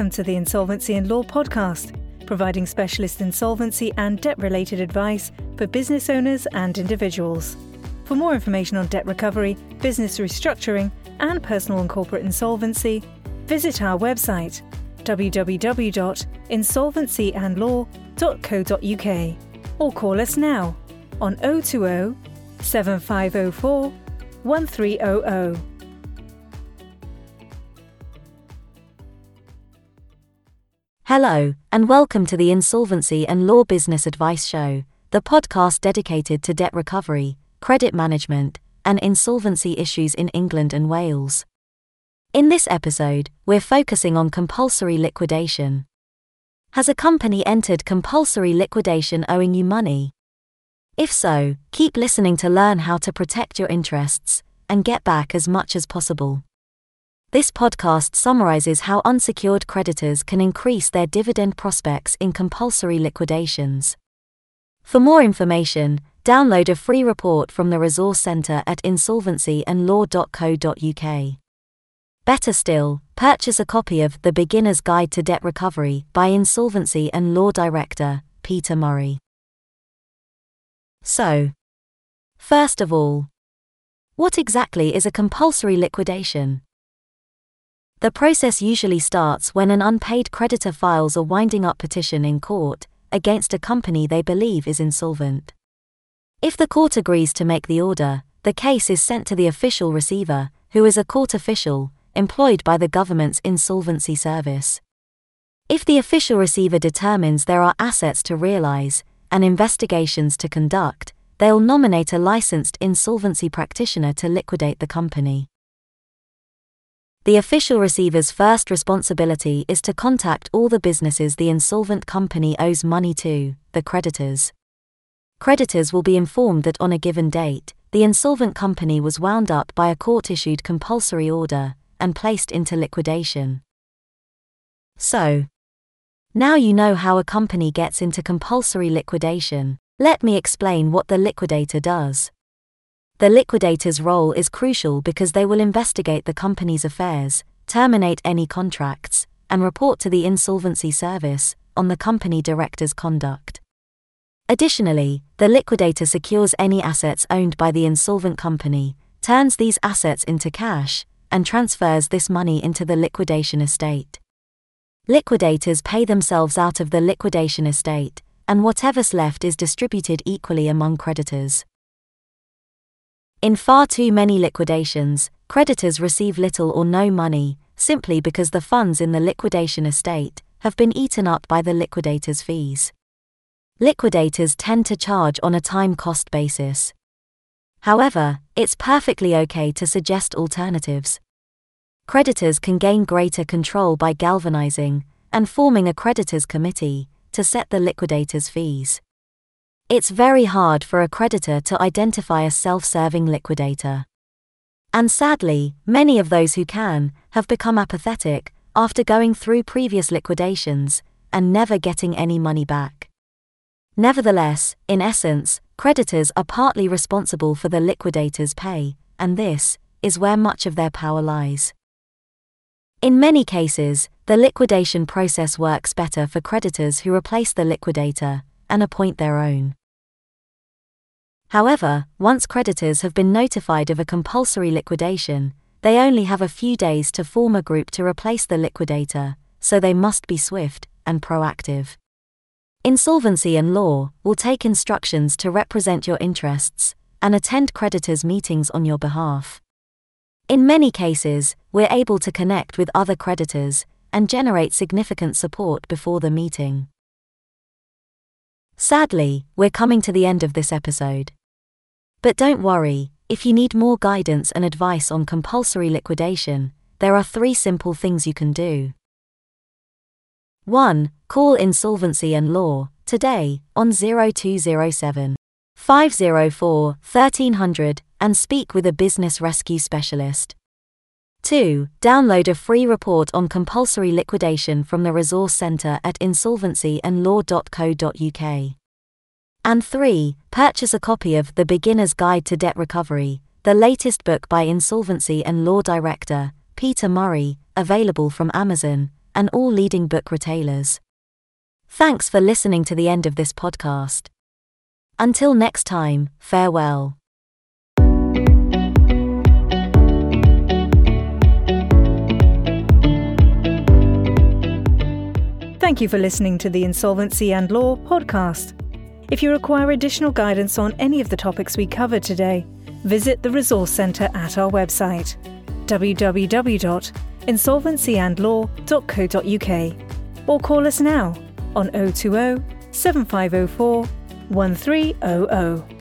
Welcome to the Insolvency and Law podcast, providing specialist insolvency and debt related advice for business owners and individuals. For more information on debt recovery, business restructuring, and personal and corporate insolvency, visit our website www.insolvencyandlaw.co.uk or call us now on 020 7504 1300. Hello, and welcome to the Insolvency and Law Business Advice Show, the podcast dedicated to debt recovery, credit management, and insolvency issues in England and Wales. In this episode, we're focusing on compulsory liquidation. Has a company entered compulsory liquidation owing you money? If so, keep listening to learn how to protect your interests and get back as much as possible. This podcast summarizes how unsecured creditors can increase their dividend prospects in compulsory liquidations. For more information, download a free report from the Resource Centre at insolvencyandlaw.co.uk. Better still, purchase a copy of The Beginner's Guide to Debt Recovery by Insolvency and Law Director, Peter Murray. So, first of all, what exactly is a compulsory liquidation? The process usually starts when an unpaid creditor files a winding up petition in court against a company they believe is insolvent. If the court agrees to make the order, the case is sent to the official receiver, who is a court official employed by the government's insolvency service. If the official receiver determines there are assets to realize and investigations to conduct, they'll nominate a licensed insolvency practitioner to liquidate the company. The official receiver's first responsibility is to contact all the businesses the insolvent company owes money to, the creditors. Creditors will be informed that on a given date, the insolvent company was wound up by a court issued compulsory order and placed into liquidation. So, now you know how a company gets into compulsory liquidation, let me explain what the liquidator does. The liquidator's role is crucial because they will investigate the company's affairs, terminate any contracts, and report to the insolvency service on the company director's conduct. Additionally, the liquidator secures any assets owned by the insolvent company, turns these assets into cash, and transfers this money into the liquidation estate. Liquidators pay themselves out of the liquidation estate, and whatever's left is distributed equally among creditors. In far too many liquidations, creditors receive little or no money, simply because the funds in the liquidation estate have been eaten up by the liquidator's fees. Liquidators tend to charge on a time cost basis. However, it's perfectly okay to suggest alternatives. Creditors can gain greater control by galvanizing and forming a creditors committee to set the liquidator's fees. It's very hard for a creditor to identify a self serving liquidator. And sadly, many of those who can have become apathetic after going through previous liquidations and never getting any money back. Nevertheless, in essence, creditors are partly responsible for the liquidator's pay, and this is where much of their power lies. In many cases, the liquidation process works better for creditors who replace the liquidator and appoint their own. However, once creditors have been notified of a compulsory liquidation, they only have a few days to form a group to replace the liquidator, so they must be swift and proactive. Insolvency and law will take instructions to represent your interests and attend creditors' meetings on your behalf. In many cases, we're able to connect with other creditors and generate significant support before the meeting. Sadly, we're coming to the end of this episode. But don't worry, if you need more guidance and advice on compulsory liquidation, there are three simple things you can do. 1. Call Insolvency and Law today on 0207 504 1300 and speak with a business rescue specialist. 2. Download a free report on compulsory liquidation from the Resource Centre at insolvencyandlaw.co.uk. And 3. Purchase a copy of The Beginner's Guide to Debt Recovery, the latest book by Insolvency and Law Director, Peter Murray, available from Amazon, and all leading book retailers. Thanks for listening to the end of this podcast. Until next time, farewell. Thank you for listening to the Insolvency and Law podcast. If you require additional guidance on any of the topics we covered today, visit the Resource Centre at our website www.insolvencyandlaw.co.uk or call us now on 020 7504 1300.